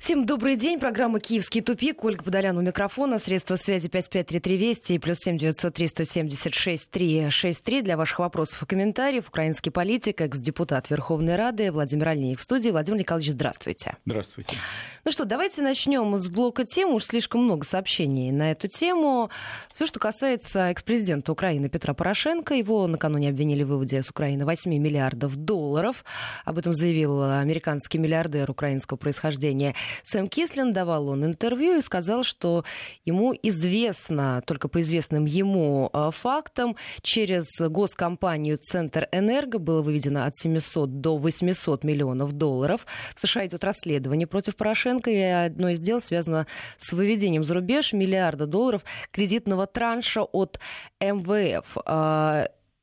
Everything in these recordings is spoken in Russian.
Всем добрый день. Программа «Киевский тупик». Ольга Подолян у микрофона. Средства связи 5533 Вести и плюс 7 903 176 363 для ваших вопросов и комментариев. Украинский политик, экс-депутат Верховной Рады Владимир Альник в студии. Владимир Николаевич, здравствуйте. Здравствуйте. Ну что, давайте начнем с блока тем. Уж слишком много сообщений на эту тему. Все, что касается экс-президента Украины Петра Порошенко. Его накануне обвинили в выводе с Украины 8 миллиардов долларов. Об этом заявил американский миллиардер украинского происхождения Сэм Кислин давал он интервью и сказал, что ему известно, только по известным ему а, фактам, через госкомпанию «Центр Энерго» было выведено от 700 до 800 миллионов долларов. В США идет расследование против Порошенко, и одно из дел связано с выведением за рубеж миллиарда долларов кредитного транша от МВФ.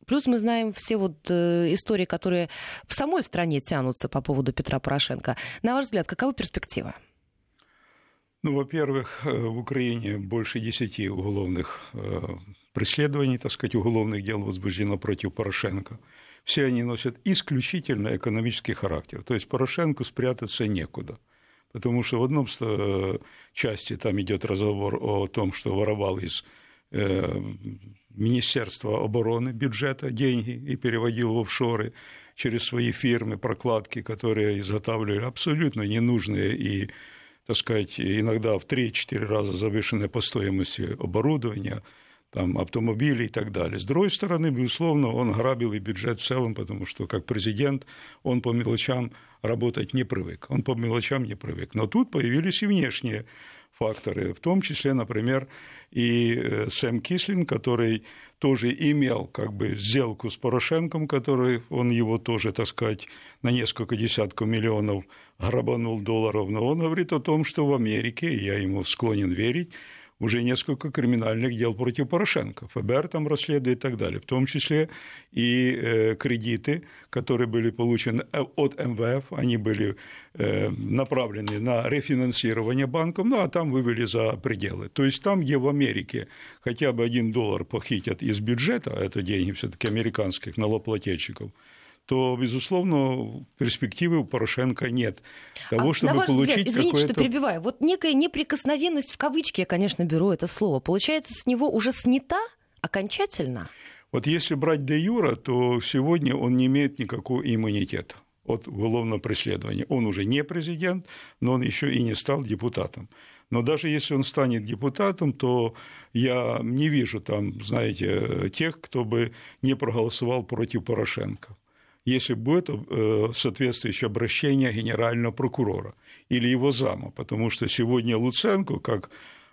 Плюс мы знаем все вот э, истории, которые в самой стране тянутся по поводу Петра Порошенко. На ваш взгляд, каковы перспективы? Ну, во-первых, э, в Украине больше десяти уголовных э, преследований, так сказать, уголовных дел возбуждено против Порошенко. Все они носят исключительно экономический характер. То есть Порошенко спрятаться некуда. Потому что в одном части там идет разговор о том, что воровал из Министерства обороны бюджета деньги и переводил в офшоры через свои фирмы, прокладки, которые изготавливали абсолютно ненужные и так сказать, иногда в 3-4 раза завышенное по стоимости оборудования, там, автомобили и так далее. С другой стороны, безусловно, он грабил и бюджет в целом, потому что как президент он по мелочам работать не привык. Он по мелочам не привык. Но тут появились и внешние факторы, в том числе, например, и э, Сэм Кислин, который тоже имел как бы сделку с Порошенком, который он его тоже, так сказать, на несколько десятков миллионов грабанул долларов, но он говорит о том, что в Америке, я ему склонен верить, уже несколько криминальных дел против Порошенко. ФБР там расследует и так далее. В том числе и э, кредиты, которые были получены э, от МВФ, они были э, направлены на рефинансирование банков, ну а там вывели за пределы. То есть там, где в Америке хотя бы один доллар похитят из бюджета, это деньги все-таки американских налогоплательщиков, то, безусловно, перспективы у Порошенко нет того, а чтобы на ваш получить взгляд, извините, что перебиваю, вот некая неприкосновенность, в кавычки я, конечно, беру это слово, получается, с него уже снята окончательно? Вот если брать де юра, то сегодня он не имеет никакого иммунитета от уголовного преследования. Он уже не президент, но он еще и не стал депутатом. Но даже если он станет депутатом, то я не вижу там, знаете, тех, кто бы не проголосовал против Порошенко если будет э, соответствующее обращение генерального прокурора или его зама, потому что сегодня Луценко, как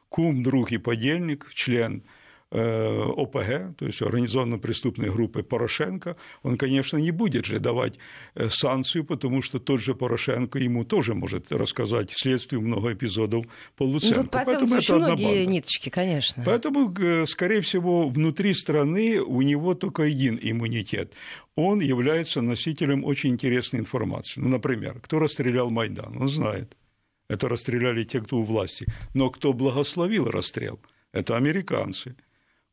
кум, друг и подельник, член ОПГ, то есть организованно-преступной группы Порошенко, он, конечно, не будет же давать э, санкцию, потому что тот же Порошенко ему тоже может рассказать следствию много эпизодов по Луценко. Ну, Поэтому очень многие ниточки, конечно. Поэтому, э, скорее всего, внутри страны у него только один иммунитет. Он является носителем очень интересной информации. Ну, например, кто расстрелял Майдан? Он знает. Это расстреляли те, кто у власти. Но кто благословил расстрел? Это американцы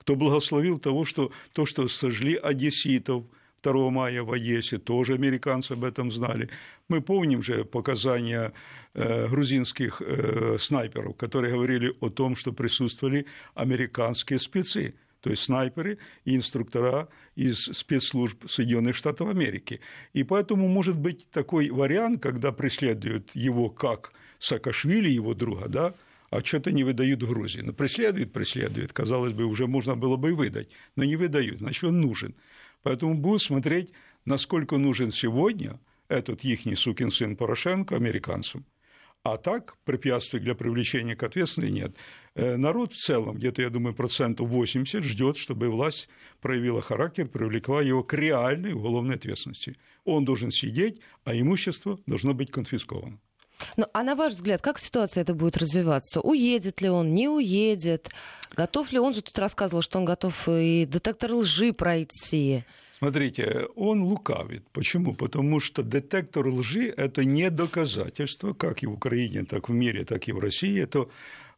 кто благословил того, что, то, что сожгли одесситов 2 мая в Одессе, тоже американцы об этом знали. Мы помним же показания э, грузинских э, снайперов, которые говорили о том, что присутствовали американские спецы, то есть снайперы и инструктора из спецслужб Соединенных Штатов Америки. И поэтому может быть такой вариант, когда преследуют его как Саакашвили, его друга, да, а что-то не выдают Грузии. Ну, преследуют, преследуют, казалось бы, уже можно было бы и выдать, но не выдают, значит, он нужен. Поэтому будут смотреть, насколько нужен сегодня этот ихний сукин сын Порошенко американцам. А так, препятствий для привлечения к ответственности нет. Э, народ в целом, где-то, я думаю, процентов 80 ждет, чтобы власть проявила характер, привлекла его к реальной уголовной ответственности. Он должен сидеть, а имущество должно быть конфисковано. Ну, а на ваш взгляд, как ситуация это будет развиваться? Уедет ли он, не уедет? Готов ли он же тут рассказывал, что он готов и детектор лжи пройти? Смотрите, он лукавит. Почему? Потому что детектор лжи – это не доказательство, как и в Украине, так в мире, так и в России. Это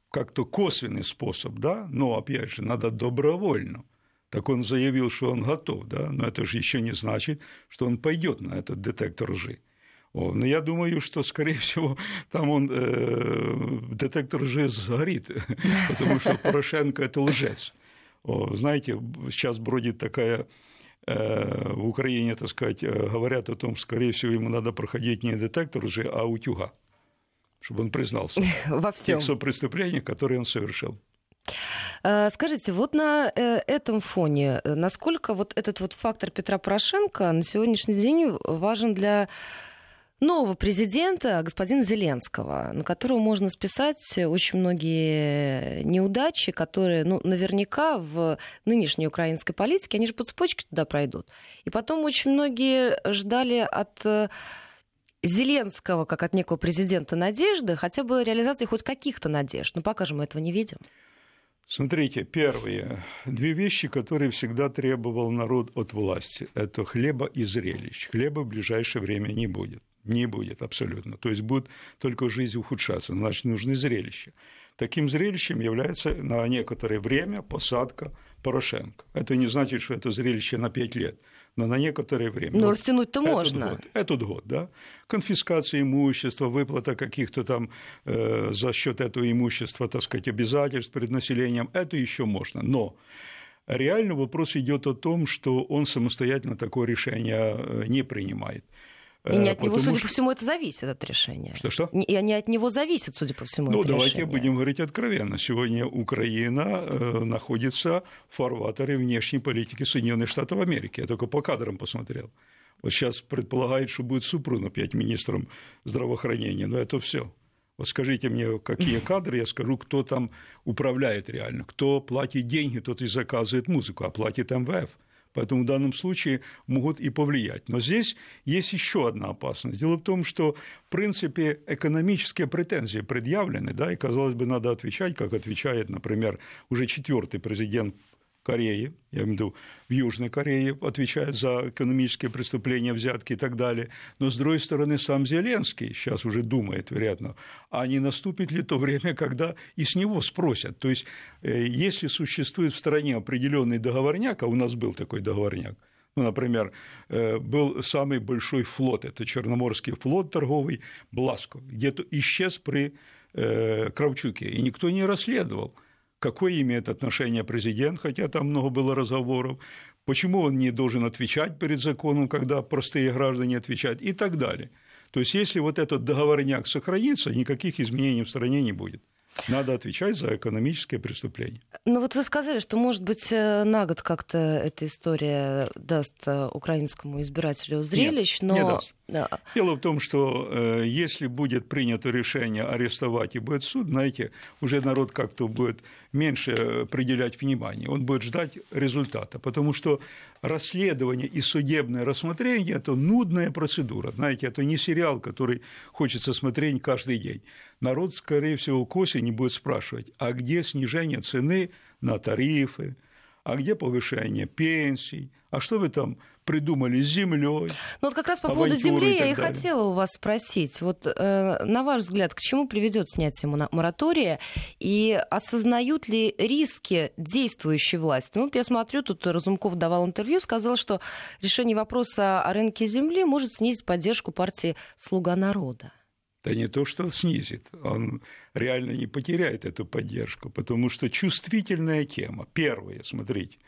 как-то косвенный способ, да, но, опять же, надо добровольно. Так он заявил, что он готов, да, но это же еще не значит, что он пойдет на этот детектор лжи. Но я думаю, что, скорее всего, там он, э, детектор лжи сгорит, потому что Порошенко – это лжец. Знаете, сейчас бродит такая э, в Украине, так сказать, э, говорят о том, скорее всего, ему надо проходить не детектор лжи, а утюга, чтобы он признался Во всем. тех преступлениях, которые он совершил. Э, скажите, вот на этом фоне, насколько вот этот вот фактор Петра Порошенко на сегодняшний день важен для нового президента, господина Зеленского, на которого можно списать очень многие неудачи, которые, ну, наверняка в нынешней украинской политике, они же по цепочке туда пройдут. И потом очень многие ждали от э, Зеленского, как от некого президента надежды, хотя бы реализации хоть каких-то надежд. Но пока же мы этого не видим. Смотрите, первые две вещи, которые всегда требовал народ от власти, это хлеба и зрелищ. Хлеба в ближайшее время не будет. Не будет абсолютно. То есть будет только жизнь ухудшаться. Значит, нужны зрелища. Таким зрелищем является на некоторое время посадка Порошенко. Это не значит, что это зрелище на пять лет, но на некоторое время. Но растянуть-то этот можно. Год, этот год, да. Конфискация имущества, выплата каких-то там э, за счет этого имущества, так сказать, обязательств перед населением, это еще можно. Но реально вопрос идет о том, что он самостоятельно такое решение э, не принимает. И не от него, судя что... по всему, это зависит от решения. Что-что? И не от него зависит, судя по всему, Ну, это давайте решение. будем говорить откровенно. Сегодня Украина э, находится в фарватере внешней политики Соединенных Штатов Америки. Я только по кадрам посмотрел. Вот сейчас предполагает, что будет Супрун опять министром здравоохранения, но это все. Вот скажите мне, какие кадры, я скажу, кто там управляет реально, кто платит деньги, тот и заказывает музыку, а платит МВФ. Поэтому в данном случае могут и повлиять. Но здесь есть еще одна опасность. Дело в том, что, в принципе, экономические претензии предъявлены, да, и, казалось бы, надо отвечать, как отвечает, например, уже четвертый президент Кореи, я имею в виду в Южной Корее, отвечает за экономические преступления, взятки и так далее. Но, с другой стороны, сам Зеленский сейчас уже думает, вероятно, а не наступит ли то время, когда и с него спросят. То есть, э, если существует в стране определенный договорняк, а у нас был такой договорняк, ну, например, э, был самый большой флот, это Черноморский флот торговый, Бласко, где-то исчез при э, Кравчуке, и никто не расследовал какое имеет отношение президент, хотя там много было разговоров, почему он не должен отвечать перед законом, когда простые граждане отвечают и так далее. То есть, если вот этот договорняк сохранится, никаких изменений в стране не будет. Надо отвечать за экономические преступления. Ну вот вы сказали, что, может быть, э, на год как-то эта история даст э, украинскому избирателю зрелищ, Нет, но... Не даст. Дело в том, что э, если будет принято решение арестовать и будет суд, знаете, уже народ как-то будет меньше определять внимание, он будет ждать результата, потому что расследование и судебное рассмотрение – это нудная процедура, знаете, это не сериал, который хочется смотреть каждый день. Народ, скорее всего, к осени будет спрашивать, а где снижение цены на тарифы, а где повышение пенсий, а что вы там придумали с землей. Ну вот как раз по поводу земли я и далее. хотела у вас спросить. Вот э, на ваш взгляд, к чему приведет снятие моратория и осознают ли риски действующей власти? Ну вот я смотрю, тут Разумков давал интервью, сказал, что решение вопроса о рынке земли может снизить поддержку партии «Слуга народа». Да не то, что снизит, он реально не потеряет эту поддержку, потому что чувствительная тема. Первое, смотрите,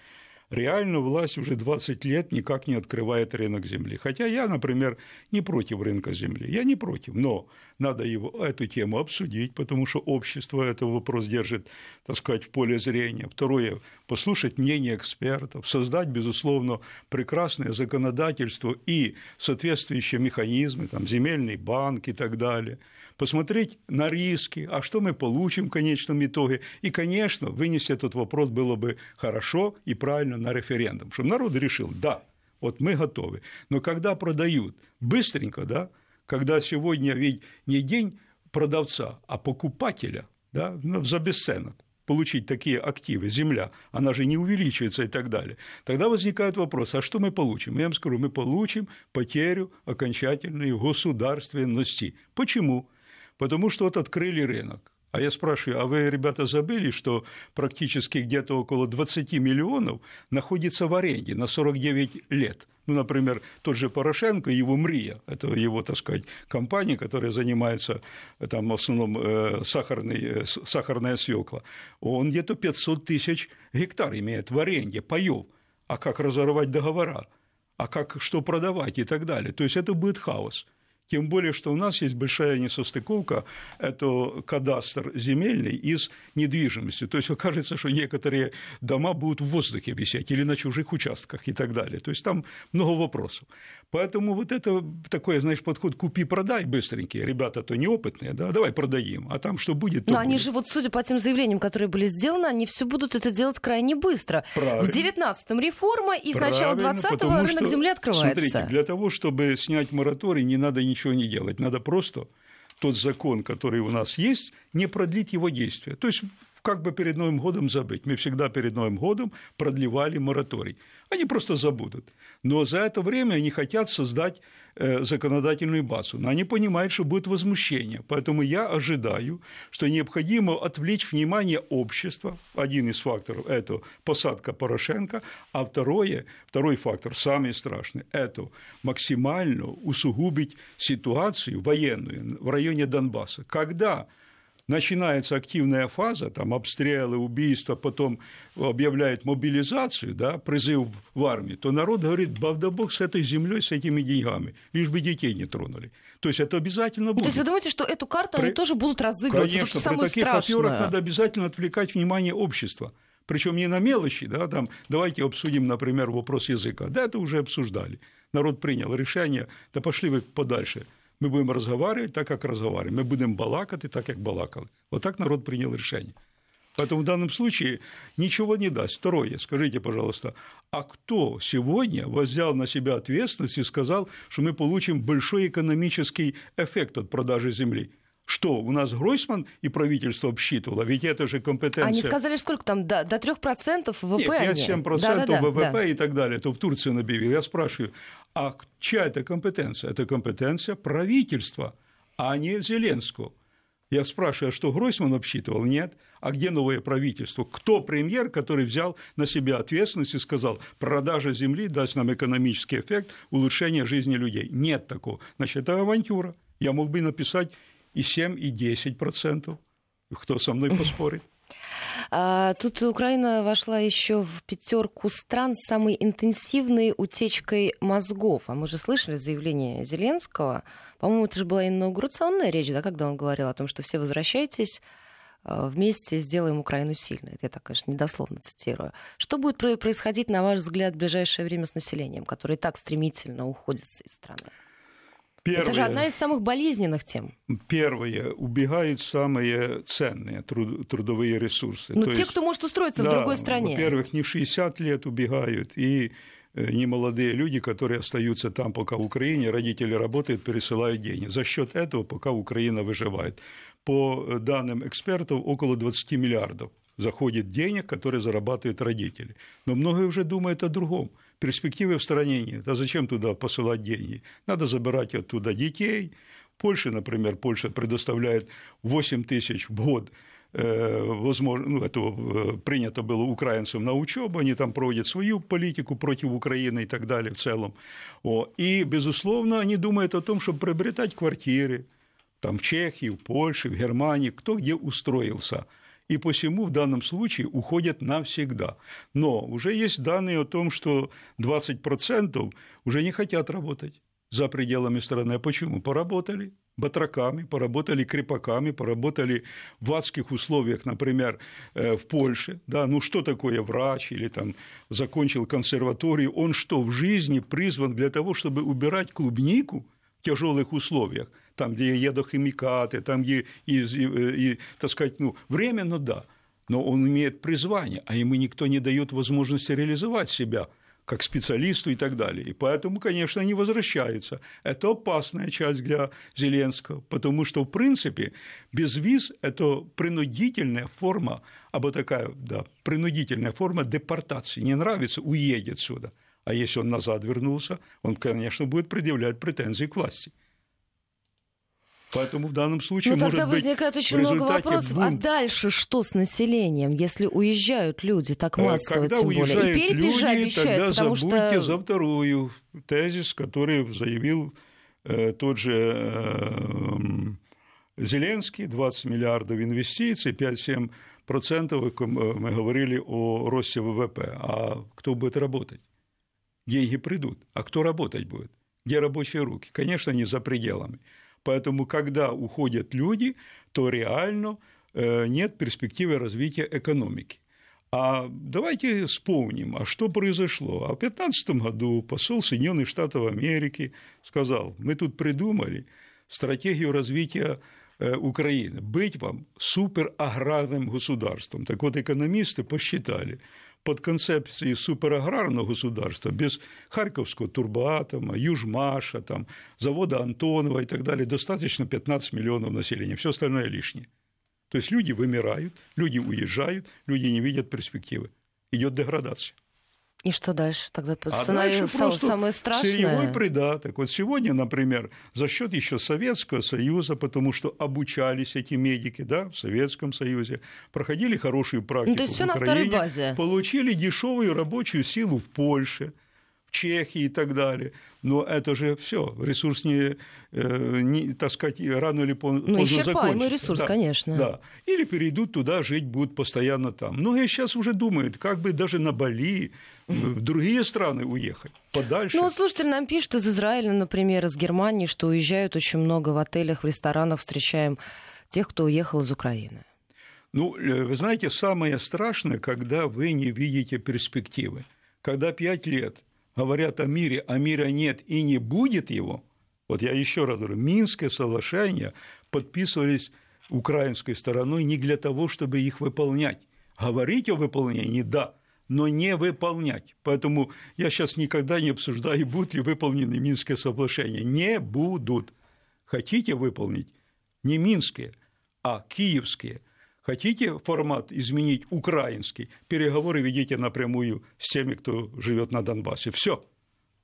реально власть уже 20 лет никак не открывает рынок земли. Хотя я, например, не против рынка земли, я не против, но надо его, эту тему обсудить, потому что общество этот вопрос держит, так сказать, в поле зрения. Второе, послушать мнение экспертов, создать, безусловно, прекрасное законодательство и соответствующие механизмы, там, земельный банк и так далее – посмотреть на риски, а что мы получим в конечном итоге. И, конечно, вынести этот вопрос было бы хорошо и правильно на референдум, чтобы народ решил, да, вот мы готовы. Но когда продают быстренько, да, когда сегодня ведь не день продавца, а покупателя, да, ну, за бесценок, получить такие активы, земля, она же не увеличивается и так далее, тогда возникает вопрос, а что мы получим? Я вам скажу, мы получим потерю окончательной государственности. Почему? Потому что вот открыли рынок. А я спрашиваю, а вы, ребята, забыли, что практически где-то около 20 миллионов находится в аренде на 49 лет? Ну, например, тот же Порошенко, его МРИЯ, это его, так сказать, компания, которая занимается там, в основном э, сахарной, э, сахарная свекла, он где-то 500 тысяч гектар имеет в аренде паев. А как разорвать договора? А как что продавать и так далее? То есть это будет хаос. Тем более, что у нас есть большая несостыковка, это кадастр земельный из недвижимости. То есть окажется, что некоторые дома будут в воздухе висеть или на чужих участках и так далее. То есть там много вопросов. Поэтому вот это такой, знаешь, подход купи-продай быстренький. Ребята-то неопытные, да, давай продадим, а там что будет, Но будет. они же вот, судя по тем заявлениям, которые были сделаны, они все будут это делать крайне быстро. Правильно. В 19-м реформа, и с начала Правильно, 20-го потому рынок что, земли открывается. Смотрите, для того, чтобы снять мораторий, не надо ничего не делать. Надо просто тот закон, который у нас есть, не продлить его действие. То есть как бы перед Новым годом забыть. Мы всегда перед Новым годом продлевали мораторий. Они просто забудут. Но за это время они хотят создать э, законодательную базу. Но они понимают, что будет возмущение. Поэтому я ожидаю, что необходимо отвлечь внимание общества. Один из факторов – это посадка Порошенко. А второе, второй фактор, самый страшный – это максимально усугубить ситуацию военную в районе Донбасса. Когда начинается активная фаза, там обстрелы, убийства, потом объявляют мобилизацию, да, призыв в армию, то народ говорит, да бог с этой землей, с этими деньгами, лишь бы детей не тронули. То есть это обязательно будет. То есть вы думаете, что эту карту при... они тоже будут разыгрывать? Конечно, это при таких страшное. аферах надо обязательно отвлекать внимание общества. Причем не на мелочи, да, там, давайте обсудим, например, вопрос языка. Да, это уже обсуждали. Народ принял решение, да пошли вы подальше мы будем разговаривать так, как разговариваем. Мы будем балакать так, как балакали. Вот так народ принял решение. Поэтому в данном случае ничего не даст. Второе, скажите, пожалуйста, а кто сегодня взял на себя ответственность и сказал, что мы получим большой экономический эффект от продажи земли? Что, у нас Гройсман и правительство обсчитывало? Ведь это же компетенция... Они сказали, сколько там, до, до 3% ВВП? Нет, 5-7% да, да, ВВП да. и так далее. То в Турции объявил. Я спрашиваю, а чья это компетенция? Это компетенция правительства, а не Зеленского. Я спрашиваю, а что Гройсман обсчитывал? Нет. А где новое правительство? Кто премьер, который взял на себя ответственность и сказал, продажа земли даст нам экономический эффект, улучшение жизни людей? Нет такого. Значит, это авантюра. Я мог бы написать и 7, и 10 процентов. Кто со мной поспорит? А, тут Украина вошла еще в пятерку стран с самой интенсивной утечкой мозгов. А мы же слышали заявление Зеленского. По-моему, это же была инаугурационная речь, да, когда он говорил о том, что все возвращайтесь, а, вместе сделаем Украину сильной. Это я так, конечно, недословно цитирую. Что будет происходить, на ваш взгляд, в ближайшее время с населением, которое так стремительно уходит из страны? Первое, Это же одна из самых болезненных тем. Первое, убегают самые ценные труд, трудовые ресурсы. Ну, те, есть, кто может устроиться да, в другой стране. Во-первых, не 60 лет убегают, и э, не молодые люди, которые остаются там, пока в Украине, родители работают, пересылают деньги. За счет этого пока Украина выживает. По данным экспертов, около 20 миллиардов заходит денег, которые зарабатывают родители. Но многие уже думают о другом – перспективы в стране нет. А зачем туда посылать деньги? Надо забирать оттуда детей. Польша, например, Польша предоставляет 8 тысяч в год э, возможно, ну, это э, принято было украинцам на учебу, они там проводят свою политику против Украины и так далее в целом. О, и, безусловно, они думают о том, чтобы приобретать квартиры там, в Чехии, в Польше, в Германии, кто где устроился – и посему в данном случае уходят навсегда. Но уже есть данные о том, что 20% уже не хотят работать за пределами страны. А почему? Поработали батраками, поработали крепаками, поработали в адских условиях, например, э, в Польше. Да, ну что такое врач или там закончил консерваторию? Он что, в жизни призван для того, чтобы убирать клубнику в тяжелых условиях? Там, где ядохимикаты, там, где, и, и, и, так сказать, ну, временно, да, но он имеет призвание, а ему никто не дает возможности реализовать себя как специалисту и так далее. И поэтому, конечно, они возвращаются. Это опасная часть для Зеленского, потому что, в принципе, без виз – это принудительная форма, або такая, да, принудительная форма депортации. Не нравится – уедет сюда. А если он назад вернулся, он, конечно, будет предъявлять претензии к власти. Поэтому в данном случае Но может тогда быть возникает очень много вопросов. А бунт... А дальше что с населением, если уезжают люди так Э, массово, Когда тем более? И перепись люди, обещают, тогда потому забудьте что... за вторую тезис, который заявил э, тот же э, Зеленский, 20 миллиардов инвестиций, 5-7 процентов, мы говорили о росте ВВП. А кто будет работать? Деньги придут. А кто работать будет? Где рабочие руки? Конечно, не за пределами. Поэтому, когда уходят люди, то реально э, нет перспективы развития экономики. А давайте вспомним, а что произошло. А в 2015 году посол Соединенных Штатов Америки сказал, мы тут придумали стратегию развития э, Украины, быть вам супераграрным государством. Так вот, экономисты посчитали, под концепцией супераграрного государства, без Харьковского турбоатома, Южмаша, там, завода Антонова и так далее, достаточно 15 миллионов населения, все остальное лишнее. То есть люди вымирают, люди уезжают, люди не видят перспективы. Идет деградация. И что дальше? Тогда а сценарий дальше просто самое страшное. Сырьевой придаток. Вот сегодня, например, за счет еще Советского Союза, потому что обучались эти медики да, в Советском Союзе, проходили хорошую практику ну, то есть все на второй базе. получили дешевую рабочую силу в Польше, в Чехии и так далее. Но это же все, ресурс не, э, не так сказать, рано или поздно ну, закончится. ресурс, да, конечно. Да. Или перейдут туда, жить будут постоянно там. Многие сейчас уже думают, как бы даже на Бали, в другие страны уехать, подальше. Ну, вот слушатель нам пишет из Израиля, например, из Германии, что уезжают очень много в отелях, в ресторанах, встречаем тех, кто уехал из Украины. Ну, э, вы знаете, самое страшное, когда вы не видите перспективы. Когда пять лет говорят о мире, а мира нет и не будет его, вот я еще раз говорю, Минское соглашение подписывались украинской стороной не для того, чтобы их выполнять. Говорить о выполнении – да, но не выполнять. Поэтому я сейчас никогда не обсуждаю, будут ли выполнены Минские соглашения. Не будут. Хотите выполнить не Минские, а Киевские. Хотите формат изменить украинский, переговоры ведите напрямую с теми, кто живет на Донбассе. Все.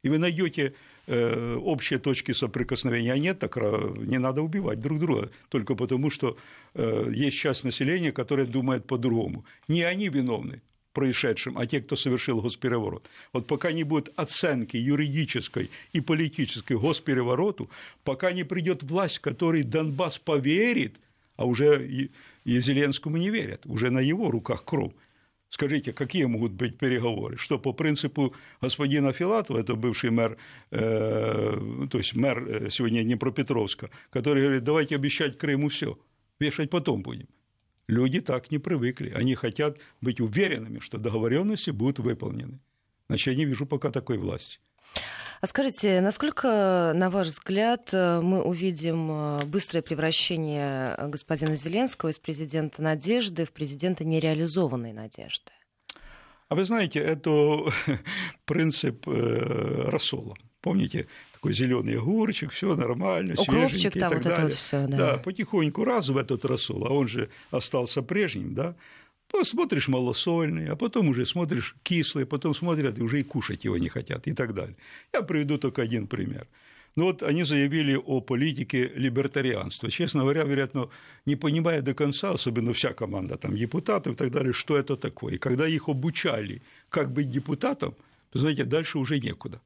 И вы найдете э, общие точки соприкосновения. А нет, так не надо убивать друг друга, только потому что э, есть часть населения, которая думает по-другому. Не они виновны, происшедшем, а те, кто совершил госпереворот. Вот пока не будет оценки юридической и политической госперевороту, пока не придет власть, которой Донбасс поверит, а уже и, Зеленскому не верят, уже на его руках кровь. Скажите, какие могут быть переговоры? Что по принципу господина Филатова, это бывший мэр, э, то есть мэр э, сегодня Днепропетровска, который говорит, давайте обещать Крыму все, вешать потом будем. Люди так не привыкли. Они хотят быть уверенными, что договоренности будут выполнены. Значит, я не вижу пока такой власти. А скажите, насколько, на ваш взгляд, мы увидим быстрое превращение господина Зеленского из президента надежды в президента нереализованной надежды? А вы знаете, это принцип рассола. Помните, такой зеленый огурчик, все нормально, Укропчик, свеженький там и так вот далее. это вот все, да. да, потихоньку раз в этот рассол, а он же остался прежним, да, посмотришь малосольный, а потом уже смотришь кислый, потом смотрят и уже и кушать его не хотят и так далее. Я приведу только один пример. Ну вот они заявили о политике либертарианства. Честно говоря, вероятно, не понимая до конца, особенно вся команда там, депутатов и так далее, что это такое. И когда их обучали, как быть депутатом, знаете, дальше уже некуда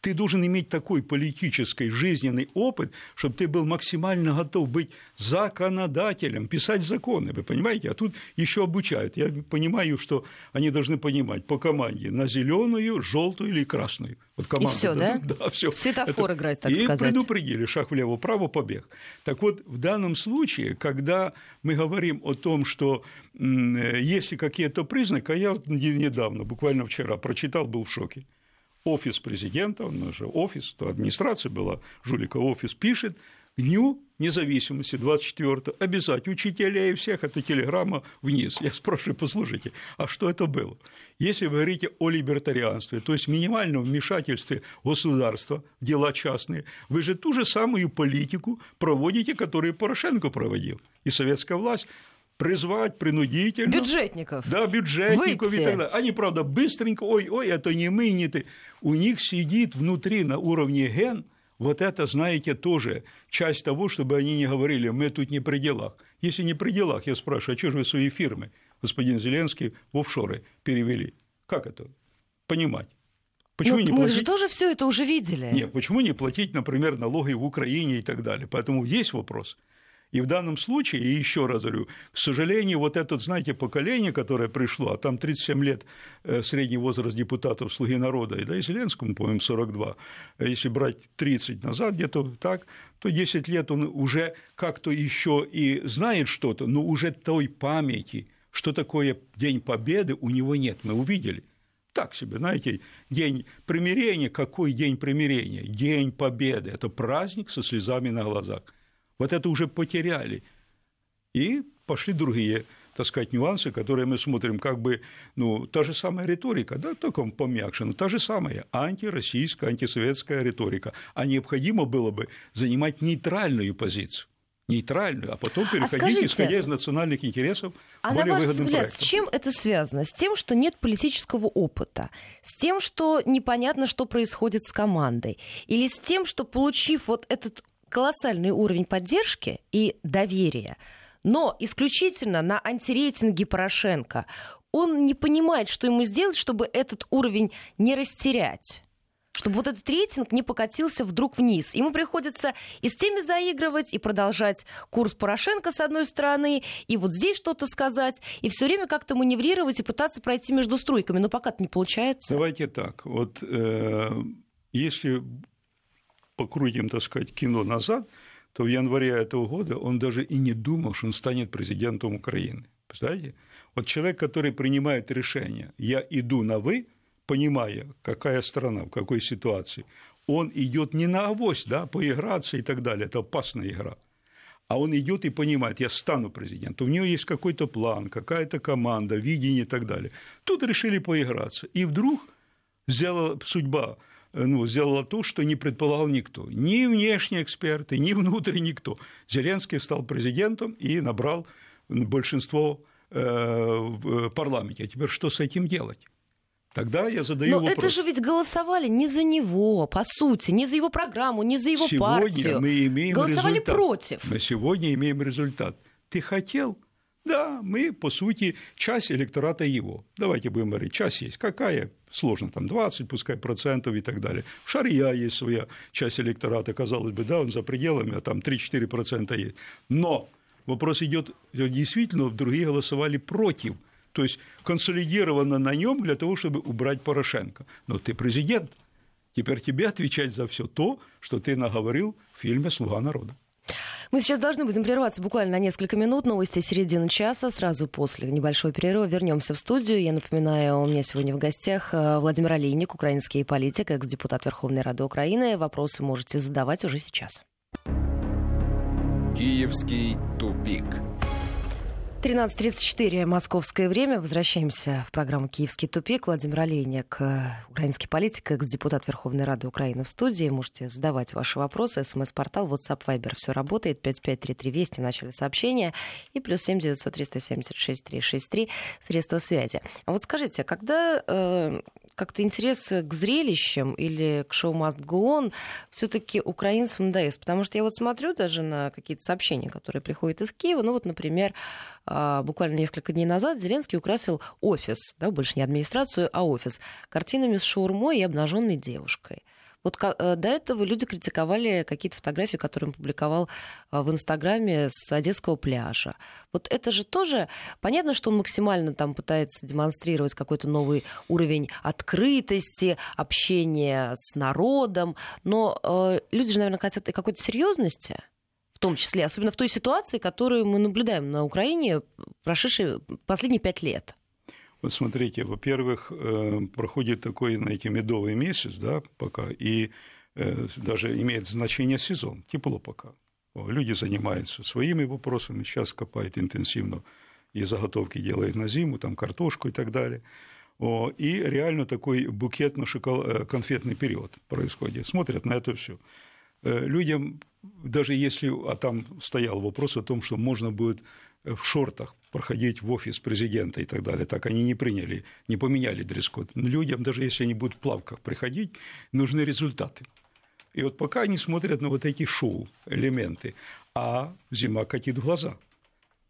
ты должен иметь такой политический жизненный опыт, чтобы ты был максимально готов быть законодателем, писать законы, вы понимаете? А тут еще обучают. Я понимаю, что они должны понимать по команде на зеленую, желтую или красную. Вот команда, и все, да? Да, все. Светофор Это... играть, так и сказать. И предупредили, шаг влево, право, побег. Так вот, в данном случае, когда мы говорим о том, что есть какие-то признаки, а я недавно, буквально вчера, прочитал, был в шоке офис президента, он же офис, то администрация была, Жулика офис пишет, Дню независимости 24 обязать учителей и всех, это телеграмма вниз. Я спрашиваю, послушайте, а что это было? Если вы говорите о либертарианстве, то есть минимальном вмешательстве государства в дела частные, вы же ту же самую политику проводите, которую Порошенко проводил. И советская власть призвать принудительно. Бюджетников. Да, бюджетников Выйти. и так далее. Они, правда, быстренько, ой, ой, это не мы, не ты. У них сидит внутри на уровне ген Вот это, знаете, тоже часть того, чтобы они не говорили, мы тут не при делах. Если не при делах, я спрашиваю, а что же вы свои фирмы, господин Зеленский, в офшоры перевели? Как это понимать? Почему Но не мы платить? же тоже все это уже видели. Нет, почему не платить, например, налоги в Украине и так далее? Поэтому есть вопрос. И в данном случае, и еще раз говорю, к сожалению, вот это, знаете, поколение, которое пришло, а там 37 лет э, средний возраст депутатов «Слуги народа», и, да, и Зеленскому, по-моему, 42, а если брать 30 назад где-то так, то 10 лет он уже как-то еще и знает что-то, но уже той памяти, что такое День Победы, у него нет, мы увидели – так себе, знаете, день примирения, какой день примирения? День победы, это праздник со слезами на глазах. Вот это уже потеряли. И пошли другие так сказать, нюансы, которые мы смотрим, как бы, ну, та же самая риторика, да, только помягче, но та же самая антироссийская, антисоветская риторика. А необходимо было бы занимать нейтральную позицию нейтральную, а потом а переходить, а скажите, исходя из национальных интересов, а более на ваш взгляд, проектом. с чем это связано? С тем, что нет политического опыта? С тем, что непонятно, что происходит с командой? Или с тем, что, получив вот этот колоссальный уровень поддержки и доверия, но исключительно на антирейтинге Порошенко, он не понимает, что ему сделать, чтобы этот уровень не растерять? чтобы вот этот рейтинг не покатился вдруг вниз. Ему приходится и с теми заигрывать, и продолжать курс Порошенко с одной стороны, и вот здесь что-то сказать, и все время как-то маневрировать и пытаться пройти между струйками. Но пока это не получается. Давайте так. Вот э, если покрутим, так сказать, кино назад, то в январе этого года он даже и не думал, что он станет президентом Украины. Представляете? Вот человек, который принимает решение, я иду на «вы», понимая, какая страна, в какой ситуации, он идет не на авось, да, поиграться и так далее, это опасная игра, а он идет и понимает, я стану президентом, у него есть какой-то план, какая-то команда, видение и так далее. Тут решили поиграться, и вдруг сделала судьба, ну, сделала то, что не предполагал никто. Ни внешние эксперты, ни внутренний никто. Зеленский стал президентом и набрал большинство э, в парламенте. А теперь что с этим делать? Тогда я задаю Но вопрос. это же ведь голосовали не за него, по сути, не за его программу, не за его сегодня партию. мы имеем голосовали результат. против. Мы сегодня имеем результат. Ты хотел? Да, мы, по сути, часть электората его. Давайте будем говорить, часть есть. Какая? Сложно, там 20, пускай, процентов и так далее. В Шария есть своя часть электората, казалось бы, да, он за пределами, а там 3-4 процента есть. Но вопрос идет, действительно, другие голосовали против – то есть консолидировано на нем для того, чтобы убрать Порошенко. Но ты президент, теперь тебе отвечать за все то, что ты наговорил в фильме «Слуга народа». Мы сейчас должны будем прерваться буквально на несколько минут. Новости середины часа. Сразу после небольшого перерыва вернемся в студию. Я напоминаю, у меня сегодня в гостях э, Владимир Олейник, украинский политик, экс-депутат Верховной Рады Украины. Вопросы можете задавать уже сейчас. Киевский тупик. 13.34 московское время. Возвращаемся в программу «Киевский тупик». Владимир Олейник, э, украинский политик, экс-депутат Верховной Рады Украины в студии. Можете задавать ваши вопросы. СМС-портал, WhatsApp, Viber. Все работает. 5533 Вести в начале сообщения. И плюс 7 900 376 363 средства связи. А вот скажите, когда э, как-то интерес к зрелищам или к шоу Must Go On все-таки украинцам надоест? Потому что я вот смотрю даже на какие-то сообщения, которые приходят из Киева. Ну вот, например, а, буквально несколько дней назад Зеленский украсил офис, да, больше не администрацию, а офис, картинами с шаурмой и обнаженной девушкой. Вот э, до этого люди критиковали какие-то фотографии, которые он публиковал э, в Инстаграме с Одесского пляжа. Вот это же тоже понятно, что он максимально там пытается демонстрировать какой-то новый уровень открытости, общения с народом, но э, люди же, наверное, хотят и какой-то серьезности в том числе, особенно в той ситуации, которую мы наблюдаем на Украине прошедшие последние пять лет. Вот смотрите, во-первых, э, проходит такой, знаете, медовый месяц, да, пока, и э, даже имеет значение сезон, тепло пока. Люди занимаются своими вопросами, сейчас копают интенсивно и заготовки делают на зиму, там картошку и так далее. И реально такой букетно-конфетный э, период происходит. Смотрят на это все. Людям, даже если, а там стоял вопрос о том, что можно будет в шортах проходить в офис президента и так далее. Так они не приняли, не поменяли дресс-код. Людям, даже если они будут в плавках приходить, нужны результаты. И вот пока они смотрят на вот эти шоу-элементы, а зима катит в глаза.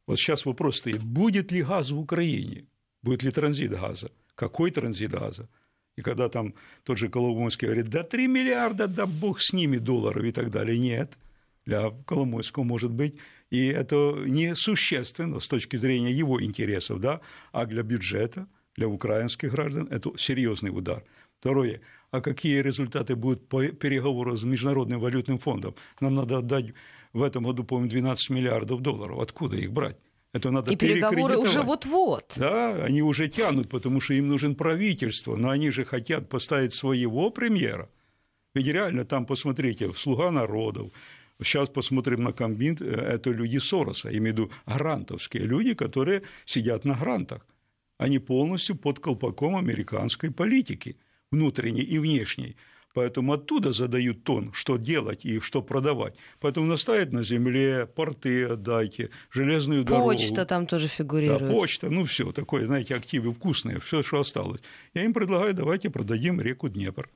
Вот сейчас вопрос стоит, будет ли газ в Украине, будет ли транзит газа, какой транзит газа. И когда там тот же Коломойский говорит, да 3 миллиарда, да бог с ними долларов и так далее. Нет, для Коломойского может быть. И это не существенно с точки зрения его интересов, да, а для бюджета, для украинских граждан это серьезный удар. Второе. А какие результаты будут по переговору с Международным валютным фондом? Нам надо отдать в этом году, по-моему, 12 миллиардов долларов. Откуда их брать? Это надо И переговоры уже вот-вот. Да, они уже тянут, потому что им нужен правительство, но они же хотят поставить своего премьера. Ведь реально там, посмотрите, слуга народов, Сейчас посмотрим на комбин, э, это люди Сороса, я имею в виду грантовские люди, которые сидят на грантах. Они полностью под колпаком американской политики, внутренней и внешней. Поэтому оттуда задают тон, что делать и что продавать. Поэтому наставят на земле, порты отдайте, железную дорогу. Почта там тоже фигурирует. Да, почта, ну все такое, знаете, активы вкусные, все, что осталось. Я им предлагаю, давайте продадим реку Днепр.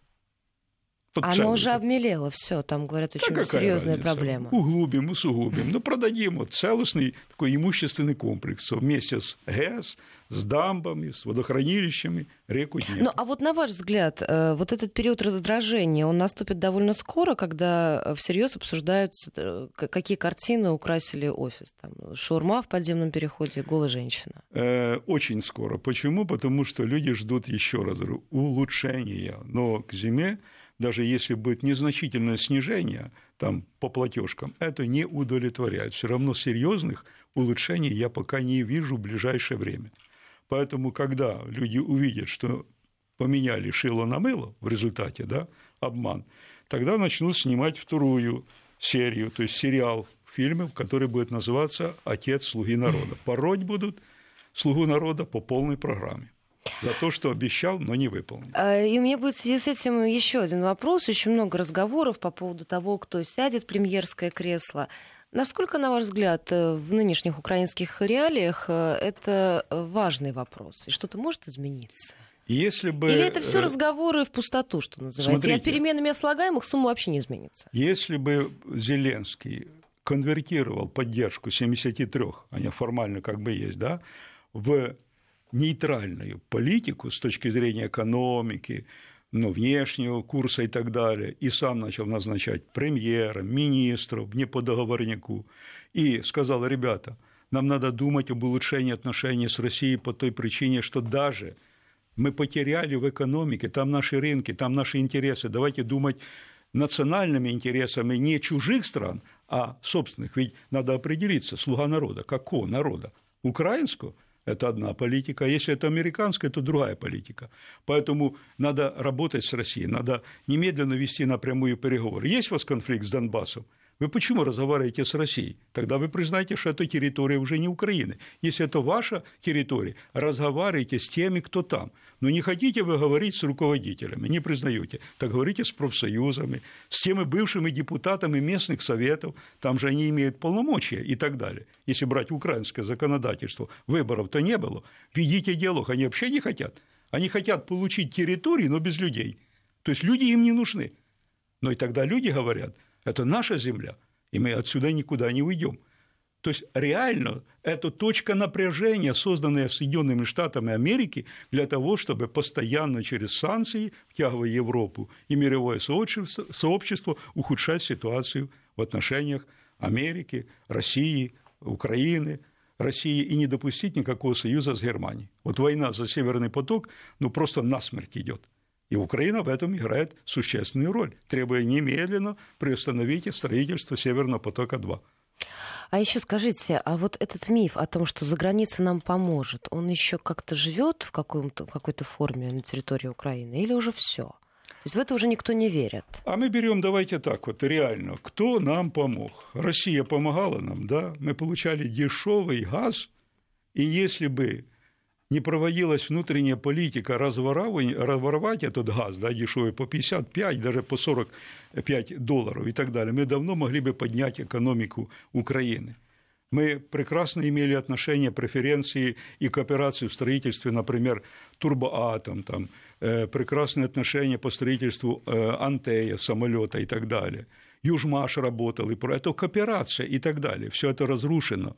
Она уже обмелела, все, там говорят очень да серьезная разница? проблема. Углубим, усугубим, ну продадим вот целостный такой имущественный комплекс вместе с ГЭС, с дамбами, с водохранилищами реку Днепр. Ну а вот на ваш взгляд, э, вот этот период раздражения, он наступит довольно скоро, когда э, всерьез обсуждаются, э, какие картины украсили офис? Там, шаурма в подземном переходе, голая женщина. Очень скоро. Почему? Потому что люди ждут еще раз улучшения. Но к зиме даже если будет незначительное снижение там, по платежкам, это не удовлетворяет. Все равно серьезных улучшений я пока не вижу в ближайшее время. Поэтому, когда люди увидят, что поменяли шило на мыло в результате, да, обман, тогда начнут снимать вторую серию, то есть сериал фильмов, который будет называться «Отец слуги народа». Пороть будут слугу народа по полной программе за то, что обещал, но не выполнил. А, и у меня будет в связи с этим еще один вопрос. Очень много разговоров по поводу того, кто сядет в премьерское кресло. Насколько, на ваш взгляд, э, в нынешних украинских реалиях э, это важный вопрос? И что-то может измениться? Если бы... Или это все э, разговоры в пустоту, что называется? Смотрите, и от переменами слагаемых сумма вообще не изменится? Если бы Зеленский конвертировал поддержку 73, они формально как бы есть, да, в нейтральную политику с точки зрения экономики, ну, внешнего курса и так далее, и сам начал назначать премьера, министров, не по договорнику, и сказал, ребята, нам надо думать об улучшении отношений с Россией по той причине, что даже мы потеряли в экономике, там наши рынки, там наши интересы, давайте думать национальными интересами не чужих стран, а собственных. Ведь надо определиться, слуга народа, какого народа? Украинского – это одна политика, если это американская, то другая политика. Поэтому надо работать с Россией, надо немедленно вести напрямую переговоры. Есть у вас конфликт с Донбассом? Вы почему разговариваете с Россией? Тогда вы признаете, что эта территория уже не Украины. Если это ваша территория, разговаривайте с теми, кто там. Но не хотите вы говорить с руководителями, не признаете. Так говорите с профсоюзами, с теми бывшими депутатами местных советов, там же они имеют полномочия и так далее. Если брать украинское законодательство, выборов-то не было. Ведите диалог, они вообще не хотят. Они хотят получить территории, но без людей. То есть люди им не нужны. Но и тогда люди говорят – это наша земля, и мы отсюда никуда не уйдем. То есть реально это точка напряжения, созданная Соединенными Штатами Америки для того, чтобы постоянно через санкции, втягивая Европу и мировое сообщество, ухудшать ситуацию в отношениях Америки, России, Украины, России и не допустить никакого союза с Германией. Вот война за Северный поток, ну просто насмерть идет. И Украина в этом играет существенную роль, требуя немедленно приостановить строительство Северного потока-2. А еще скажите, а вот этот миф о том, что за границей нам поможет, он еще как-то живет в, каком-то, в какой-то форме на территории Украины или уже все? То есть в это уже никто не верит. А мы берем, давайте так вот, реально, кто нам помог? Россия помогала нам, да? Мы получали дешевый газ, и если бы не проводилась внутренняя политика разворовать этот газ, да, дешевый, по 55, даже по 45 долларов и так далее, мы давно могли бы поднять экономику Украины. Мы прекрасно имели отношения, преференции и кооперацию в строительстве, например, турбоатом, там, э, прекрасные отношения по строительству э, Антея, самолета и так далее. Южмаш работал, и про это кооперация и так далее. Все это разрушено.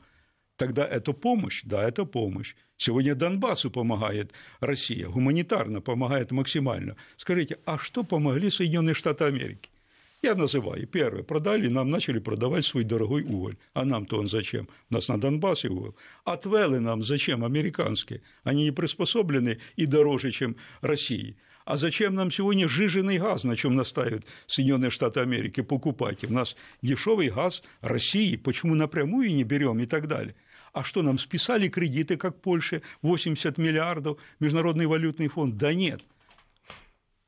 Тогда это помощь? Да, это помощь. Сегодня Донбассу помогает Россия, гуманитарно помогает максимально. Скажите, а что помогли Соединенные Штаты Америки? Я называю. Первое, продали, нам начали продавать свой дорогой уголь. А нам-то он зачем? У нас на Донбассе уголь. Отвелы нам зачем? Американские. Они не приспособлены и дороже, чем России. А зачем нам сегодня жиженый газ, на чем настаивают Соединенные Штаты Америки, покупать? У нас дешевый газ России, почему напрямую не берем и так далее. А что, нам списали кредиты, как Польше, 80 миллиардов, Международный валютный фонд? Да нет.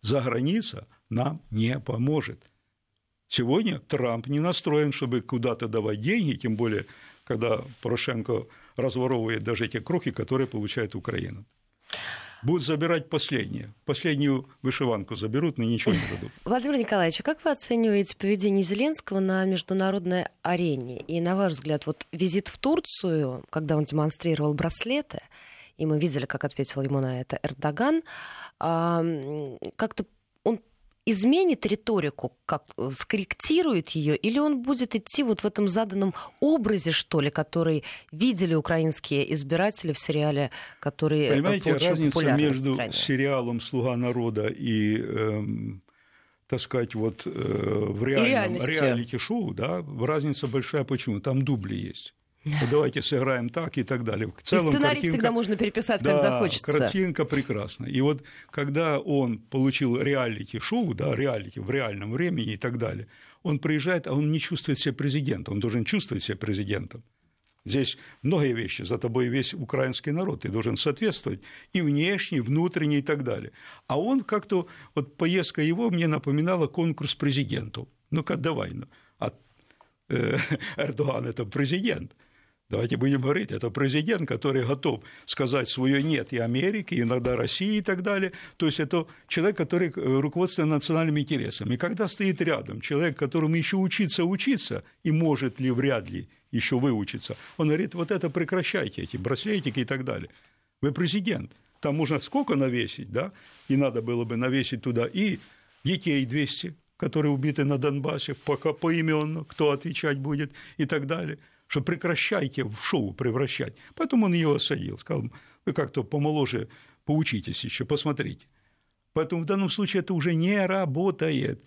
За граница нам не поможет. Сегодня Трамп не настроен, чтобы куда-то давать деньги, тем более, когда Порошенко разворовывает даже те крохи, которые получает Украина. Будут забирать последнее. Последнюю вышиванку заберут, но ничего не дадут. Владимир Николаевич, а как вы оцениваете поведение Зеленского на международной арене? И, на ваш взгляд, вот визит в Турцию, когда он демонстрировал браслеты, и мы видели, как ответил ему на это Эрдоган, как-то изменит риторику, как э, скорректирует ее, или он будет идти вот в этом заданном образе, что ли, который видели украинские избиратели в сериале, который э, Понимаете, разница между сериалом «Слуга народа» и эм, так сказать, вот э, в реальном реалити-шоу, да, разница большая. Почему? Там дубли есть давайте сыграем так и так далее. В целом, и сценарий картинка, всегда можно переписать, как да, захочется. картинка прекрасна. И вот когда он получил реалити-шоу, да, реалити в реальном времени и так далее, он приезжает, а он не чувствует себя президентом, он должен чувствовать себя президентом. Здесь многие вещи, за тобой весь украинский народ, ты должен соответствовать и внешне, и внутренне и так далее. А он как-то, вот поездка его мне напоминала конкурс президенту. Ну-ка, давай, ну, а э, Эрдоган – это президент – Давайте будем говорить, это президент, который готов сказать свое «нет» и Америке, иногда России и так далее. То есть это человек, который э, руководствует национальными интересами. И когда стоит рядом человек, которому еще учиться учиться, и может ли, вряд ли еще выучиться, он говорит, вот это прекращайте, эти браслетики и так далее. Вы президент, там можно сколько навесить, да, и надо было бы навесить туда и детей 200, которые убиты на Донбассе, пока поименно, кто отвечать будет и так далее – что прекращайте в шоу превращать. Поэтому он ее осадил, сказал, вы как-то помоложе поучитесь еще, посмотрите. Поэтому в данном случае это уже не работает.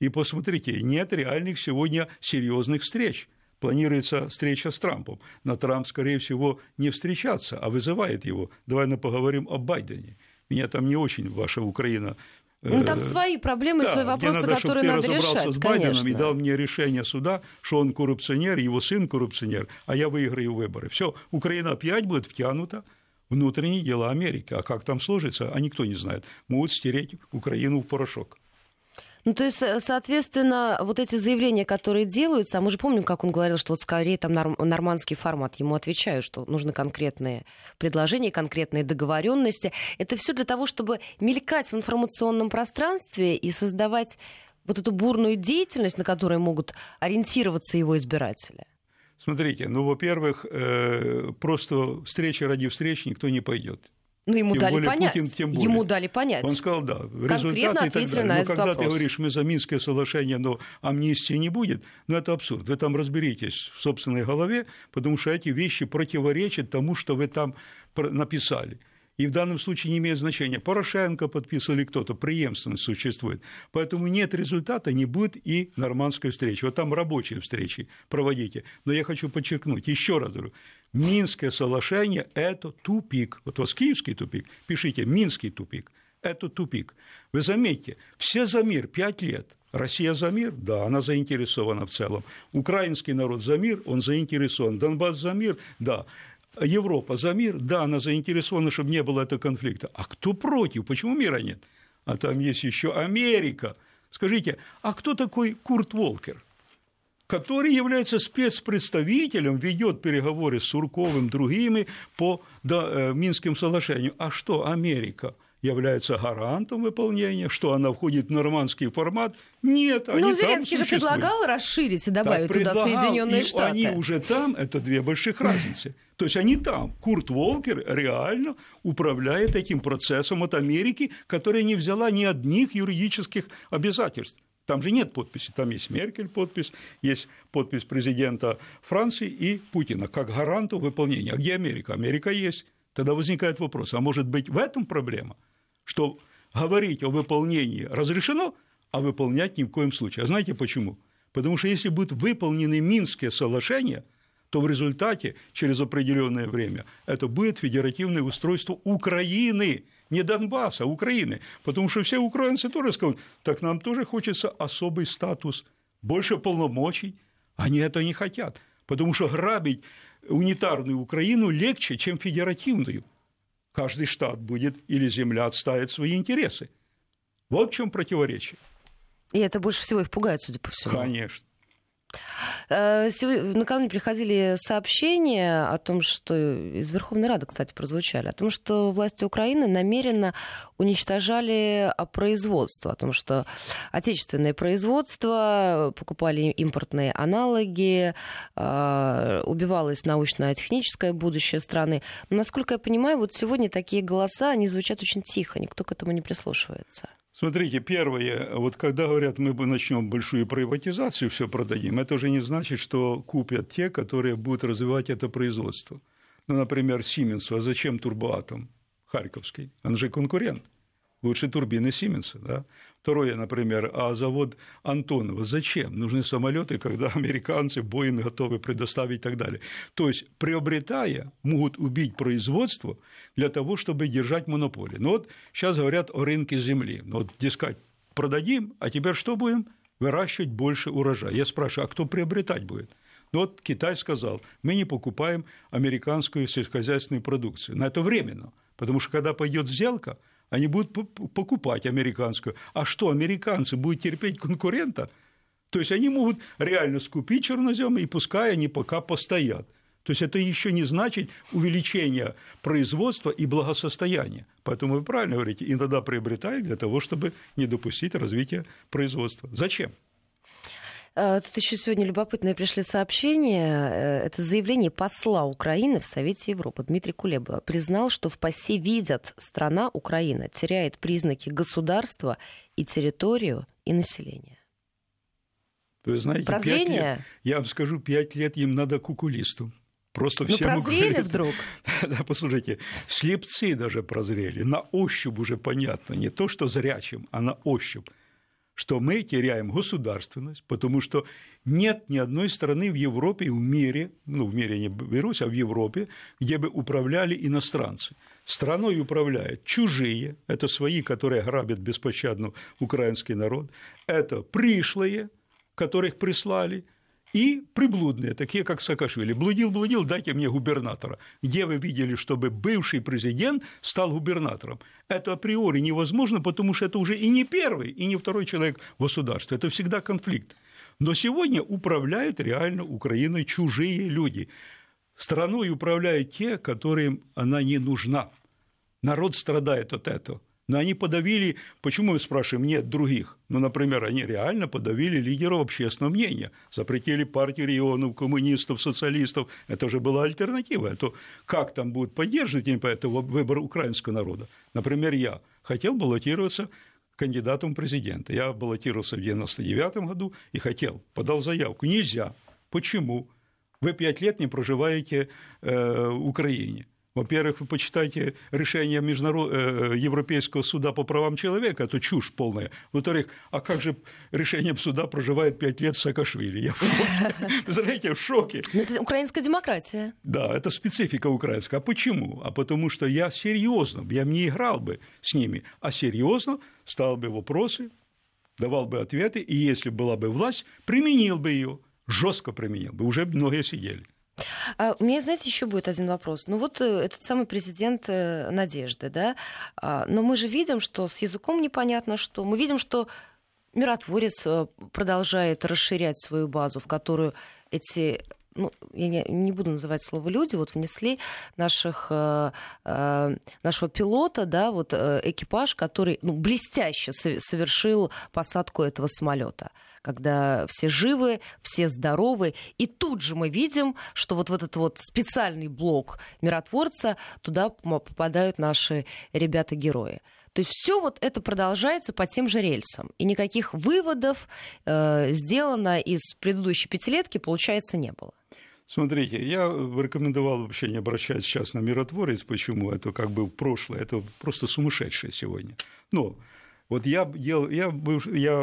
И посмотрите, нет реальных сегодня серьезных встреч. Планируется встреча с Трампом. На Трамп, скорее всего, не встречаться, а вызывает его. Давай мы поговорим о Байдене. Меня там не очень ваша Украина ну, там э, свои проблемы, да, свои вопросы, надо, которые надо решать. с Байденом конечно. и дал мне решение суда, что он коррупционер, его сын коррупционер, а я выиграю выборы. Все, Украина опять будет втянута внутренние дела Америки. А как там сложится, а никто не знает. Могут стереть Украину в порошок. Ну, то есть, соответственно, вот эти заявления, которые делаются, а мы же помним, как он говорил, что вот скорее там нормандский формат, ему отвечаю, что нужны конкретные предложения, конкретные договоренности. Это все для того, чтобы мелькать в информационном пространстве и создавать вот эту бурную деятельность, на которую могут ориентироваться его избиратели. Смотрите, ну, во-первых, э, просто встреча ради встречи никто не пойдет. Ну, ему тем дали более, понять. Путин, тем более. Ему дали понять. Он сказал, да, результаты и так далее. Но когда вопрос. ты говоришь, мы за Минское соглашение, но амнистии не будет, ну, это абсурд. Вы там разберитесь в собственной голове, потому что эти вещи противоречат тому, что вы там написали. И в данном случае не имеет значения, Порошенко подписал или кто-то, преемственность существует. Поэтому нет результата, не будет и нормандской встречи. Вот там рабочие встречи проводите. Но я хочу подчеркнуть, еще раз говорю, Минское соглашение – это тупик. Вот у вас киевский тупик, пишите «Минский тупик». Это тупик. Вы заметьте, все за мир пять лет. Россия за мир? Да, она заинтересована в целом. Украинский народ за мир? Он заинтересован. Донбасс за мир? Да. Европа за мир? Да, она заинтересована, чтобы не было этого конфликта. А кто против? Почему мира нет? А там есть еще Америка. Скажите, а кто такой Курт Волкер? Который является спецпредставителем, ведет переговоры с Сурковым, другими по да, э, Минским соглашению. А что Америка? является гарантом выполнения, что она входит в нормандский формат. Нет, они Ну, Зеленский же предлагал расширить и добавить так, туда Соединенные Штаты. Они уже там, это две больших разницы. То есть они там. Курт Волкер реально управляет этим процессом от Америки, которая не взяла ни одних юридических обязательств. Там же нет подписи, там есть Меркель подпись, есть подпись президента Франции и Путина как гаранту выполнения. А где Америка? Америка есть. Тогда возникает вопрос, а может быть в этом проблема, что говорить о выполнении разрешено, а выполнять ни в коем случае. А знаете почему? Потому что если будут выполнены Минские соглашения, то в результате через определенное время это будет федеративное устройство Украины – не Донбасса, а Украины. Потому что все украинцы тоже скажут, так нам тоже хочется особый статус, больше полномочий. Они это не хотят, потому что грабить унитарную Украину легче, чем федеративную. Каждый штат будет или земля отставит свои интересы. Вот в чем противоречие. И это больше всего их пугает, судя по всему. Конечно. Э, накануне приходили сообщения о том, что из Верховной Рады, кстати, прозвучали, о том, что власти Украины намеренно уничтожали а, производство, о том, что отечественное производство, покупали импортные аналоги, э, убивалось научно-техническое будущее страны. Но, насколько я понимаю, вот сегодня такие голоса, они звучат очень тихо, никто к этому не прислушивается. Смотрите, первое, вот когда говорят, мы начнем большую приватизацию, все продадим, это уже не значит, что купят те, которые будут развивать это производство. Ну, например, Сименсу, а зачем Турбоатом Харьковский? Он же конкурент. Лучше турбины Сименса, да? Второе, например, а завод Антонова. Зачем? Нужны самолеты, когда американцы Боинг готовы предоставить и так далее. То есть, приобретая, могут убить производство для того, чтобы держать монополию. Ну вот сейчас говорят о рынке земли. Ну вот, дескать, продадим, а теперь что будем? Выращивать больше урожая. Я спрашиваю, а кто приобретать будет? Ну вот Китай сказал, мы не покупаем американскую сельскохозяйственную продукцию. Но это временно, потому что когда пойдет сделка, они будут покупать американскую. А что, американцы будут терпеть конкурента? То есть они могут реально скупить чернозем, и пускай они пока постоят. То есть это еще не значит увеличение производства и благосостояния. Поэтому вы правильно говорите, иногда приобретают для того, чтобы не допустить развития производства. Зачем? Э, тут еще сегодня любопытные пришли сообщения. Э, это заявление посла Украины в Совете Европы. Дмитрий Кулеба признал, что в ПАСЕ видят, страна Украина теряет признаки государства и территорию, и население. Вы знаете, Прозрение? Лет, я вам скажу, пять лет им надо кукулисту. Просто ну, все прозрели говорят, вдруг? Да, послушайте, слепцы даже прозрели, на ощупь уже понятно, не то, что зрячим, а на ощупь. Что мы теряем государственность, потому что нет ни одной страны в Европе и в мире, ну, в мире не берусь, а в Европе, где бы управляли иностранцы. Страной управляют чужие, это свои, которые грабят беспощадно украинский народ, это пришлые, которых прислали – и приблудные, такие как Саакашвили. Блудил, блудил, дайте мне губернатора. Где вы видели, чтобы бывший президент стал губернатором? Это априори невозможно, потому что это уже и не первый, и не второй человек в государстве. Это всегда конфликт. Но сегодня управляют реально Украиной чужие люди. Страной управляют те, которым она не нужна. Народ страдает от этого. Но они подавили, почему мы спрашиваем, нет других? Ну, например, они реально подавили лидеров общественного мнения, запретили партию регионов, коммунистов, социалистов. Это же была альтернатива. Это как там будут поддерживать это выбор украинского народа? Например, я хотел баллотироваться кандидатом в президента. Я баллотировался в 99 году и хотел, подал заявку. Нельзя. Почему? Вы пять лет не проживаете э, в Украине. Во-первых, вы почитайте решение Международ... Э, Европейского суда по правам человека, это чушь полная. Во-вторых, а как же решением суда проживает пять лет Саакашвили? Я в шоке. Вы знаете, в шоке. Но это украинская демократия. Да, это специфика украинская. А почему? А потому что я серьезно, я не играл бы с ними, а серьезно стал бы вопросы, давал бы ответы, и если была бы власть, применил бы ее, жестко применил бы. Уже многие сидели. А у меня, знаете, еще будет один вопрос. Ну вот э, этот самый президент э, Надежды, да, а, но мы же видим, что с языком непонятно что. Мы видим, что миротворец э, продолжает расширять свою базу, в которую эти ну, я не, не буду называть слово люди, вот внесли наших, э, э, нашего пилота, да, вот э, экипаж, который ну, блестяще совершил посадку этого самолета когда все живы, все здоровы. И тут же мы видим, что вот в этот вот специальный блок миротворца туда попадают наши ребята-герои. То есть все вот это продолжается по тем же рельсам. И никаких выводов э, сделано из предыдущей пятилетки, получается, не было. Смотрите, я рекомендовал вообще не обращаться сейчас на миротворец. Почему? Это как бы прошлое, это просто сумасшедшее сегодня. Но вот я, делал, я, был, я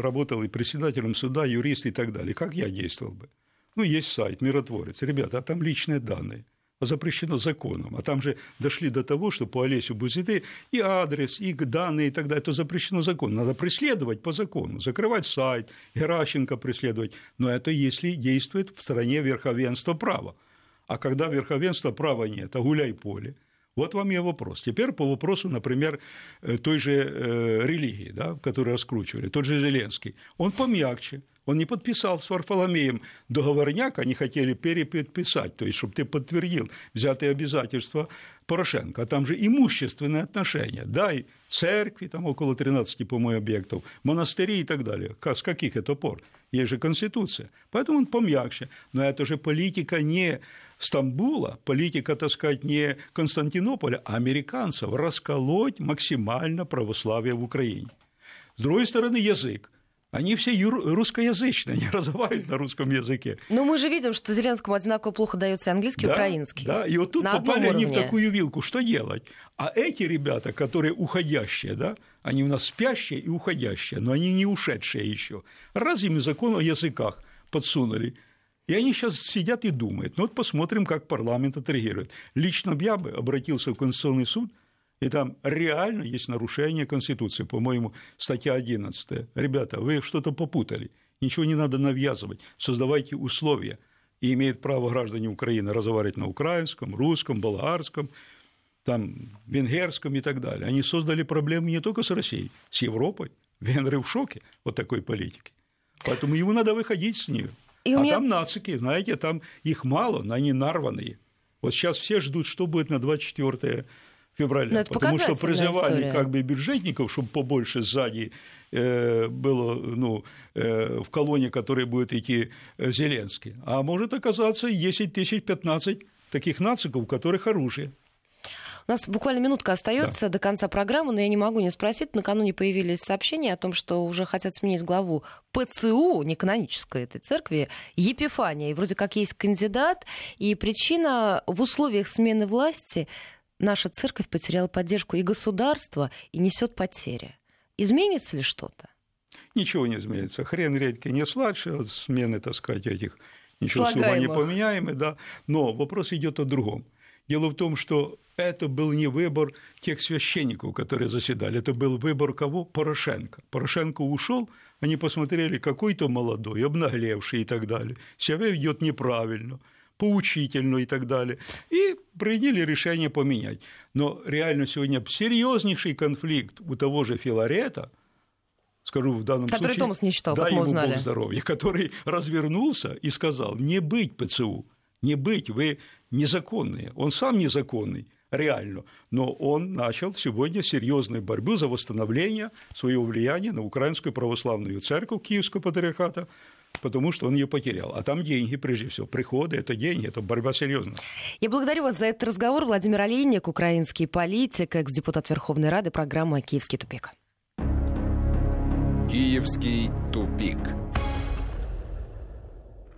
работал и председателем суда, юрист и так далее. Как я действовал бы? Ну, есть сайт «Миротворец». Ребята, а там личные данные запрещено законом. А там же дошли до того, что по Олесю Бузиды и адрес, и данные и так далее, это запрещено законом. Надо преследовать по закону, закрывать сайт, Геращенко преследовать. Но это если действует в стране верховенства права. А когда верховенства права нет, а гуляй поле – вот вам и вопрос. Теперь по вопросу, например, э, той же э, религии, да, которую раскручивали, тот же Зеленский. Он помягче. Он не подписал с Варфоломеем договорняк, они хотели переподписать, то есть, чтобы ты подтвердил взятые обязательства Порошенко. А там же имущественные отношения. Дай церкви, там около 13, по-моему, объектов, монастыри и так далее. С каких это пор? Есть же Конституция. Поэтому он помягче. Но это же политика не Стамбула, политика, так сказать, не Константинополя, а американцев, расколоть максимально православие в Украине. С другой стороны, язык. Они все русскоязычные, они разговаривают на русском языке. Но мы же видим, что Зеленскому одинаково плохо дается английский и да, украинский. Да, и вот тут на попали они в такую вилку, что делать? А эти ребята, которые уходящие, да, они у нас спящие и уходящие, но они не ушедшие еще. Раз им закон о языках подсунули, и они сейчас сидят и думают. Ну вот посмотрим, как парламент отреагирует. Лично я бы обратился в Конституционный суд, и там реально есть нарушение Конституции, по-моему, статья 11. Ребята, вы что-то попутали, ничего не надо навязывать, создавайте условия. И имеют право граждане Украины разговаривать на украинском, русском, болгарском, там, венгерском и так далее. Они создали проблемы не только с Россией, с Европой. Венгры в шоке от такой политики. Поэтому ему надо выходить с нее. И а меня... там нацики, знаете, там их мало, но они нарванные. Вот сейчас все ждут, что будет на 24 февраля, потому что призывали история. как бы бюджетников, чтобы побольше сзади э, было ну, э, в колонне, которой будет идти э, Зеленский. А может оказаться 10 тысяч, 15 таких нациков, у которых оружие. У нас буквально минутка остается да. до конца программы, но я не могу не спросить. Накануне появились сообщения о том, что уже хотят сменить главу ПЦУ, не канонической этой церкви, Епифания. И вроде как есть кандидат, и причина в условиях смены власти наша церковь потеряла поддержку и государства, и несет потери. Изменится ли что-то? Ничего не изменится. Хрен редкий не сладше от смены, так сказать, этих ничего особо не поменяемый, да. Но вопрос идет о другом. Дело в том, что это был не выбор тех священников, которые заседали, это был выбор кого? Порошенко. Порошенко ушел, они посмотрели, какой-то молодой, обнаглевший и так далее, себя ведет неправильно, поучительно и так далее, и приняли решение поменять. Но реально сегодня серьезнейший конфликт у того же Филарета, скажу в данном который случае, Томас не читал, дай ему узнали. Бог здоровья, который развернулся и сказал, не быть ПЦУ, не быть, вы незаконные. Он сам незаконный, реально, но он начал сегодня серьезную борьбу за восстановление своего влияния на Украинскую православную церковь Киевского патриархата, потому что он ее потерял. А там деньги, прежде всего, приходы, это деньги, это борьба серьезная. Я благодарю вас за этот разговор. Владимир Олейник, украинский политик, экс-депутат Верховной Рады, программа «Киевский тупик». «Киевский тупик».